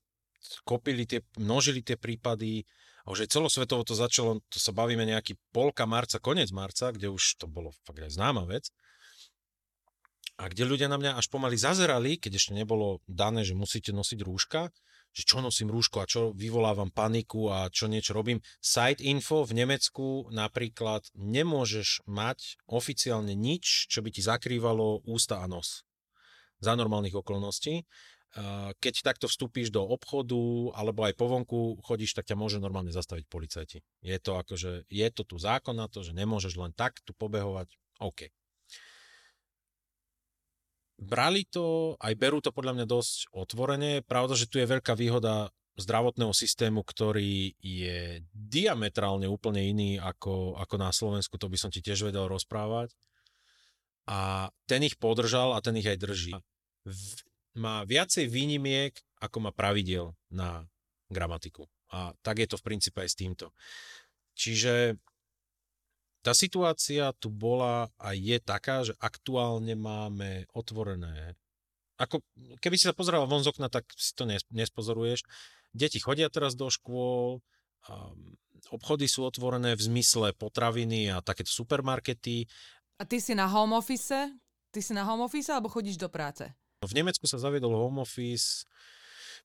kopili tie, množili tie prípady a už aj celosvetovo to začalo, to sa bavíme nejaký polka marca, koniec marca, kde už to bolo fakt aj známa vec a kde ľudia na mňa až pomaly zazerali, keď ešte nebolo dané, že musíte nosiť rúška, že čo nosím rúško a čo vyvolávam paniku a čo niečo robím. Site info v Nemecku napríklad nemôžeš mať oficiálne nič, čo by ti zakrývalo ústa a nos. Za normálnych okolností. Keď takto vstúpíš do obchodu alebo aj po vonku chodíš, tak ťa môže normálne zastaviť policajti. Je to akože, je to tu zákon na to, že nemôžeš len tak tu pobehovať. OK brali to, aj berú to podľa mňa dosť otvorene. Pravda, že tu je veľká výhoda zdravotného systému, ktorý je diametrálne úplne iný ako, ako na Slovensku, to by som ti tiež vedel rozprávať. A ten ich podržal a ten ich aj drží. V, má viacej výnimiek, ako má pravidel na gramatiku. A tak je to v princípe aj s týmto. Čiže tá situácia tu bola a je taká, že aktuálne máme otvorené ako keby si sa pozeral von z okna, tak si to nespozoruješ. Deti chodia teraz do škôl, obchody sú otvorené v zmysle potraviny a takéto supermarkety. A ty si na home office? Ty si na home office alebo chodíš do práce? V Nemecku sa zaviedol home office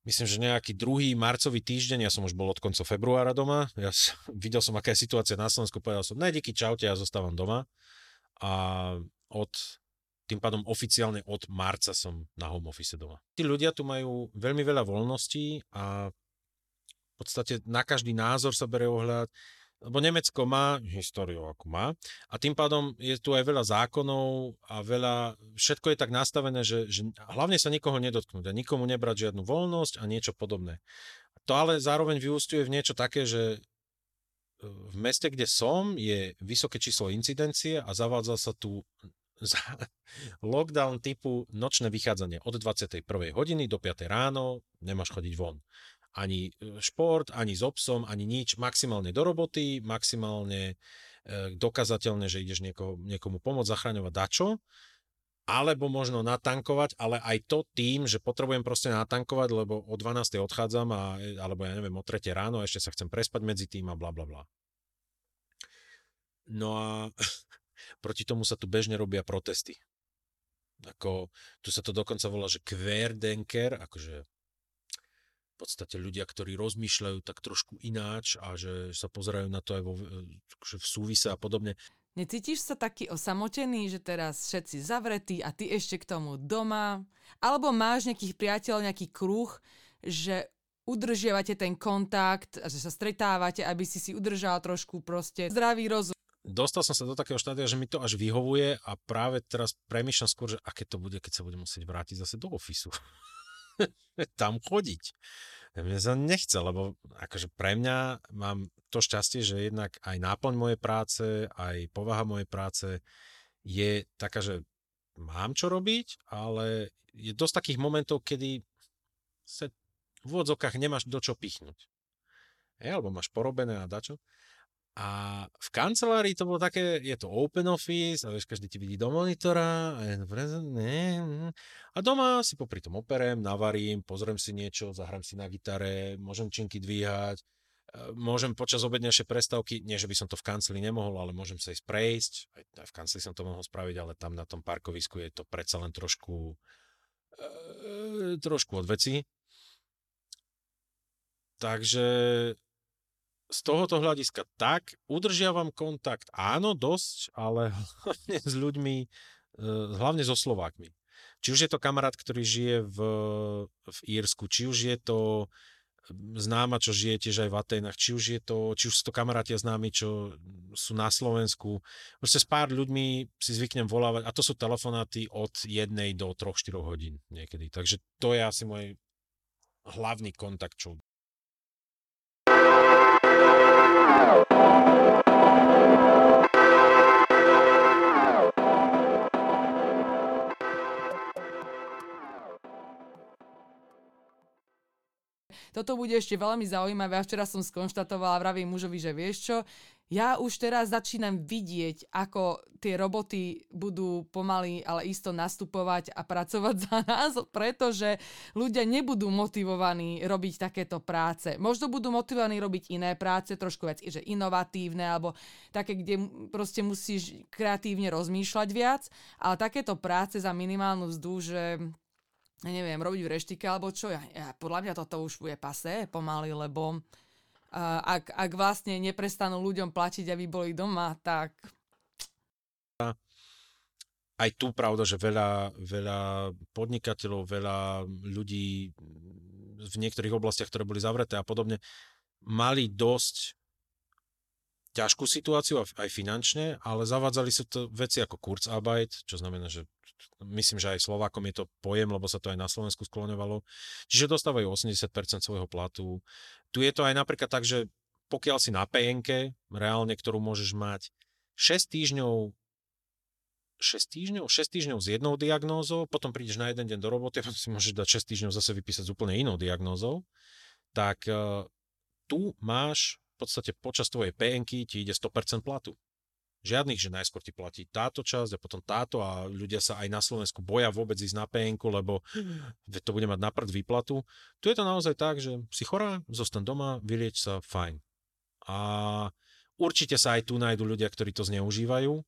myslím, že nejaký druhý marcový týždeň, ja som už bol od konca februára doma, ja videl som, aká je situácia na Slovensku, povedal som, ne, díky, čaute, ja zostávam doma. A od, tým pádom oficiálne od marca som na home office doma. Tí ľudia tu majú veľmi veľa voľností a v podstate na každý názor sa bere ohľad lebo Nemecko má históriu, ako má, a tým pádom je tu aj veľa zákonov a veľa, všetko je tak nastavené, že, že hlavne sa nikoho nedotknúť a nikomu nebrať žiadnu voľnosť a niečo podobné. To ale zároveň vyústiuje v niečo také, že e, v meste, kde som, je vysoké číslo incidencie a zavádza sa tu lockdown typu nočné vychádzanie od 21. hodiny do 5. ráno, nemáš chodiť von ani e, šport, ani s obsom, ani nič, maximálne do roboty, maximálne e, dokazateľné, že ideš niekoho, niekomu pomôcť zachraňovať dačo, alebo možno natankovať, ale aj to tým, že potrebujem proste natankovať, lebo o 12. odchádzam, a, e, alebo ja neviem, o 3. ráno, ešte sa chcem prespať medzi tým a bla bla bla. No a proti tomu sa tu bežne robia protesty. Ako, tu sa to dokonca volá, že Querdenker, akože v podstate ľudia, ktorí rozmýšľajú tak trošku ináč a že sa pozerajú na to aj vo, že v súvise a podobne. Necítiš sa taký osamotený, že teraz všetci zavretí a ty ešte k tomu doma? Alebo máš nejakých priateľov, nejaký kruh, že udržiavate ten kontakt, že sa stretávate, aby si si udržal trošku proste zdravý rozum. Dostal som sa do takého štádia, že mi to až vyhovuje a práve teraz premýšľam skôr, že aké to bude, keď sa budem musieť vrátiť zase do ofisu. Tam chodiť. Mne sa nechce, lebo akože pre mňa mám to šťastie, že jednak aj náplň mojej práce, aj povaha mojej práce je taká, že mám čo robiť, ale je dosť takých momentov, kedy sa v úvodzokách nemáš do čo pichnúť. Hej, alebo máš porobené a dačo. A v kancelárii to bolo také, je to open office a vieš, každý ti vidí do monitora a, je, ne, hm. a doma si popri tom operem, navarím, pozriem si niečo, zahrám si na gitare, môžem činky dvíhať, e, môžem počas obednejšej prestávky, nie že by som to v kanceli nemohol, ale môžem sa ísť prejsť, aj v kanceli som to mohol spraviť, ale tam na tom parkovisku je to predsa len trošku e, trošku od veci. Takže z tohoto hľadiska tak, udržiavam kontakt, áno, dosť, ale hlavne s ľuďmi, e, hlavne so Slovákmi. Či už je to kamarát, ktorý žije v, v Írsku, či už je to známa, čo žije tiež aj v Atenách, či už je to, či už sú to kamaráti a známi, čo sú na Slovensku. Proste s pár ľuďmi si zvyknem volávať a to sú telefonáty od jednej do 3-4 hodín niekedy. Takže to je asi môj hlavný kontakt, čo toto bude ešte veľmi zaujímavé. A včera som skonštatovala, vravím mužovi, že vieš čo, ja už teraz začínam vidieť, ako tie roboty budú pomaly, ale isto nastupovať a pracovať za nás, pretože ľudia nebudú motivovaní robiť takéto práce. Možno budú motivovaní robiť iné práce, trošku viac, že inovatívne, alebo také, kde proste musíš kreatívne rozmýšľať viac, ale takéto práce za minimálnu vzdu, že ja neviem, robiť v reštike alebo čo. Ja, ja, podľa mňa toto už bude pasé pomaly, lebo uh, ak, ak vlastne neprestanú ľuďom platiť, aby boli doma, tak... Aj tu pravda, že veľa, veľa podnikateľov, veľa ľudí v niektorých oblastiach, ktoré boli zavreté a podobne, mali dosť ťažkú situáciu aj finančne, ale zavádzali sa to veci ako Kurzarbeit, čo znamená, že myslím, že aj Slovákom je to pojem, lebo sa to aj na Slovensku skloňovalo. Čiže dostávajú 80% svojho platu. Tu je to aj napríklad tak, že pokiaľ si na PNK, reálne, ktorú môžeš mať 6 týždňov 6 týždňov, 6 týždňov s jednou diagnózou, potom prídeš na jeden deň do roboty a potom si môžeš dať 6 týždňov zase vypísať s úplne inou diagnózou, tak uh, tu máš v podstate počas tvojej PNK ti ide 100% platu. Žiadnych, že najskôr ti platí táto časť a potom táto a ľudia sa aj na Slovensku boja vôbec ísť na penku, lebo to bude mať naprd výplatu. Tu je to naozaj tak, že si chorá, zostan doma, vylieč sa, fajn. A určite sa aj tu nájdú ľudia, ktorí to zneužívajú,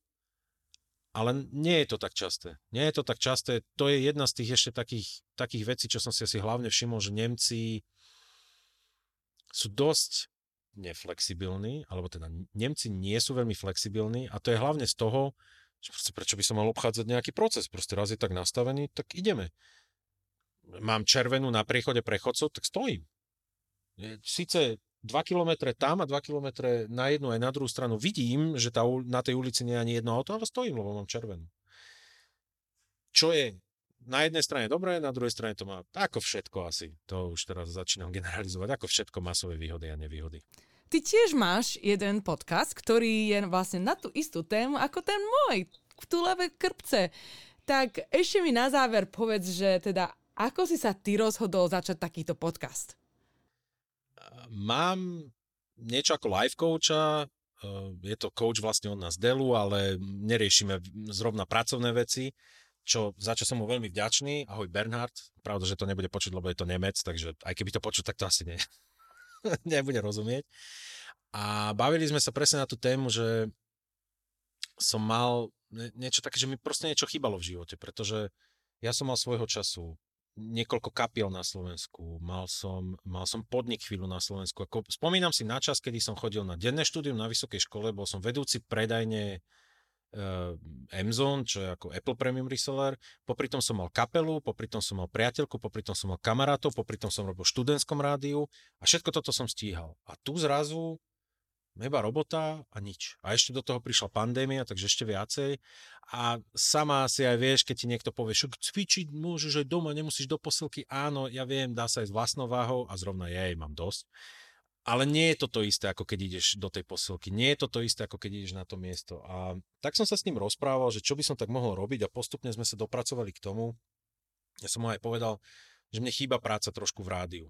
ale nie je to tak časté. Nie je to tak časté. To je jedna z tých ešte takých, takých vecí, čo som si asi hlavne všimol, že Nemci sú dosť neflexibilní, alebo teda Nemci nie sú veľmi flexibilní a to je hlavne z toho, že proste prečo by som mal obchádzať nejaký proces. Proste raz je tak nastavený, tak ideme. Mám červenú na priechode prechodcov, tak stojím. Sice 2 km tam a 2 km na jednu aj na druhú stranu vidím, že tá, na tej ulici nie je ani jedno auto, ale stojím, lebo mám červenú. Čo je na jednej strane dobré, na druhej strane to má ako všetko asi. To už teraz začínam generalizovať, ako všetko má svoje výhody a nevýhody. Ty tiež máš jeden podcast, ktorý je vlastne na tú istú tému ako ten môj, v leve krpce. Tak ešte mi na záver povedz, že teda ako si sa ty rozhodol začať takýto podcast? Mám niečo ako life coacha, je to coach vlastne od nás Delu, ale neriešime zrovna pracovné veci, čo, za čo som mu veľmi vďačný. Ahoj Bernhard, pravda, že to nebude počuť, lebo je to Nemec, takže aj keby to počuť, tak to asi nie. nebude rozumieť. A bavili sme sa presne na tú tému, že som mal niečo také, že mi proste niečo chýbalo v živote, pretože ja som mal svojho času niekoľko kapiel na Slovensku, mal som, mal som podnik chvíľu na Slovensku. Ako, spomínam si na čas, kedy som chodil na denné štúdium na vysokej škole, bol som vedúci predajne Amazon, čo je ako Apple Premium Reseller, popri tom som mal kapelu, popri tom som mal priateľku, popri tom som mal kamarátov, popri tom som robil v študentskom rádiu a všetko toto som stíhal. A tu zrazu iba robota a nič. A ešte do toho prišla pandémia, takže ešte viacej. A sama si aj vieš, keď ti niekto povie, že cvičiť môžeš aj doma, nemusíš do posilky. Áno, ja viem, dá sa aj s vlastnou váhou a zrovna ja jej mám dosť. Ale nie je to to isté, ako keď ideš do tej posilky. Nie je to to isté, ako keď ideš na to miesto. A tak som sa s ním rozprával, že čo by som tak mohol robiť a postupne sme sa dopracovali k tomu. Ja som mu aj povedal, že mne chýba práca trošku v rádiu.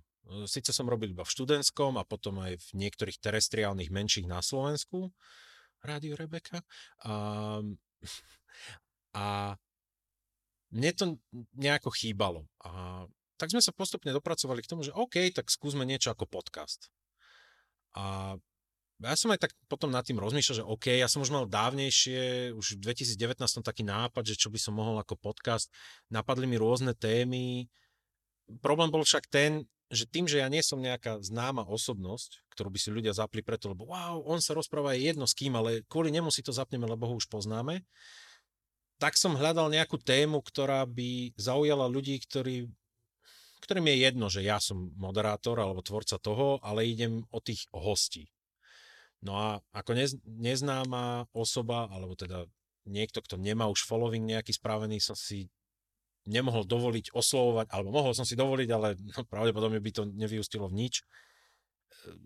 Sice som robil iba v študentskom a potom aj v niektorých terestriálnych menších na Slovensku, Rádio Rebeka. A, a mne to nejako chýbalo. A tak sme sa postupne dopracovali k tomu, že OK, tak skúsme niečo ako podcast. A ja som aj tak potom nad tým rozmýšľal, že OK, ja som už mal dávnejšie, už v 2019 taký nápad, že čo by som mohol ako podcast. Napadli mi rôzne témy. Problém bol však ten, že tým, že ja nie som nejaká známa osobnosť, ktorú by si ľudia zapli preto, lebo wow, on sa rozpráva aj jedno s kým, ale kvôli nemu si to zapneme, lebo ho už poznáme, tak som hľadal nejakú tému, ktorá by zaujala ľudí, ktorí, ktorým je jedno, že ja som moderátor alebo tvorca toho, ale idem o tých hostí. No a ako nez, neznáma osoba, alebo teda niekto, kto nemá už following nejaký spravený, som si nemohol dovoliť oslovovať, alebo mohol som si dovoliť, ale no, pravdepodobne by to nevyústilo v nič,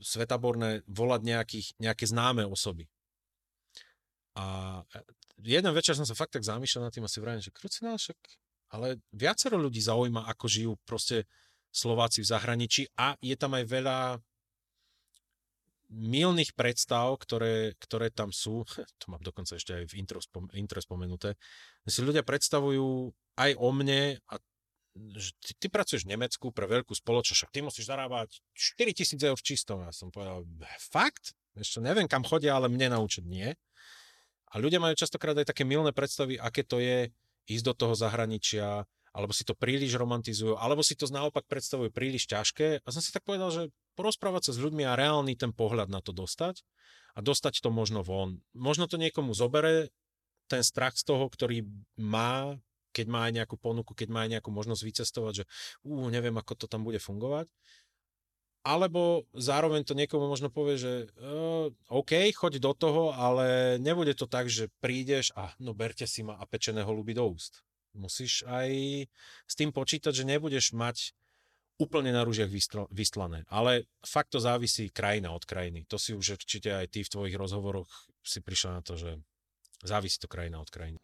svetaborné volať nejakých, nejaké známe osoby. A e, jeden večer som sa fakt tak zamýšľal nad tým a si vrajím, že krucinál však, ale viacero ľudí zaujíma, ako žijú proste Slováci v zahraničí a je tam aj veľa milných predstav, ktoré, ktoré tam sú, to mám dokonca ešte aj v intro, spom, intro spomenuté, si ľudia predstavujú aj o mne a že ty, ty pracuješ v Nemecku pre veľkú spoločnosť, ty musíš zarábať 4000 eur v čistom. Ja som povedal, fakt? Ešte neviem, kam chodia, ale mne naučiť nie. A ľudia majú častokrát aj také milné predstavy, aké to je ísť do toho zahraničia, alebo si to príliš romantizujú, alebo si to naopak predstavujú príliš ťažké. A som si tak povedal, že porozprávať sa s ľuďmi a reálny ten pohľad na to dostať a dostať to možno von. Možno to niekomu zobere ten strach z toho, ktorý má keď má aj nejakú ponuku, keď má aj nejakú možnosť vycestovať, že ú, neviem, ako to tam bude fungovať. Alebo zároveň to niekomu možno povie, že uh, OK, choď do toho, ale nebude to tak, že prídeš a no berte si ma a pečené holuby do úst. Musíš aj s tým počítať, že nebudeš mať úplne na rúžiach vystlané. Ale fakt to závisí krajina od krajiny. To si už určite aj ty v tvojich rozhovoroch si prišiel na to, že závisí to krajina od krajiny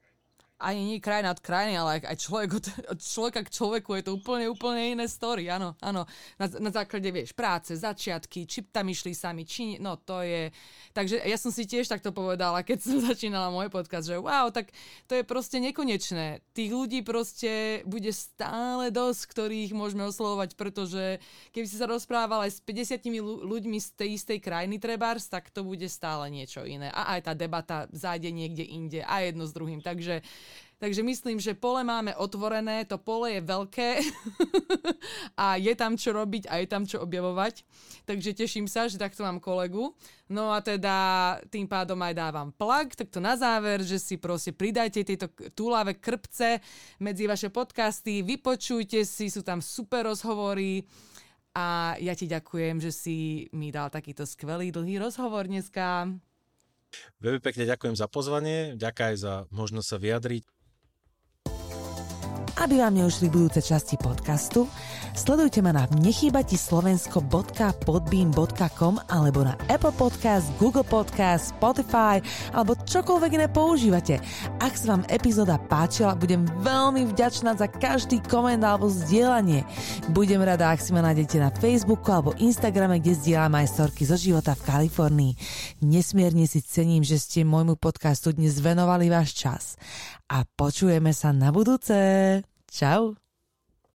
ani nie krajina od krajiny, ale aj človek od, od človeka k človeku je to úplne, úplne iné story, áno, áno. Na, na základe, vieš, práce, začiatky, či tam išli sami, či no to je... Takže ja som si tiež takto povedala, keď som začínala môj podcast, že wow, tak to je proste nekonečné. Tých ľudí proste bude stále dosť, ktorých môžeme oslovovať, pretože keby si sa rozprával aj s 50 ľuďmi z tej istej krajiny trebárs, tak to bude stále niečo iné. A aj tá debata zájde niekde inde a jedno s druhým. Takže Takže myslím, že pole máme otvorené, to pole je veľké a je tam čo robiť a je tam čo objavovať. Takže teším sa, že takto mám kolegu. No a teda tým pádom aj dávam plug, tak to na záver, že si proste pridajte tieto túlavé krpce medzi vaše podcasty, vypočujte si, sú tam super rozhovory. A ja ti ďakujem, že si mi dal takýto skvelý dlhý rozhovor dneska. Veľmi pekne ďakujem za pozvanie, ďakujem za možnosť sa vyjadriť. Aby vám neušli budúce časti podcastu, sledujte ma na nechýbatislovensko.podbean.com alebo na Apple Podcast, Google Podcast, Spotify alebo čokoľvek iné používate. Ak sa vám epizóda páčila, budem veľmi vďačná za každý koment alebo zdieľanie. Budem rada, ak si ma nájdete na Facebooku alebo Instagrame, kde zdieľam aj storky zo života v Kalifornii. Nesmierne si cením, že ste môjmu podcastu dnes venovali váš čas. A počujeme sa na budúce. Ciao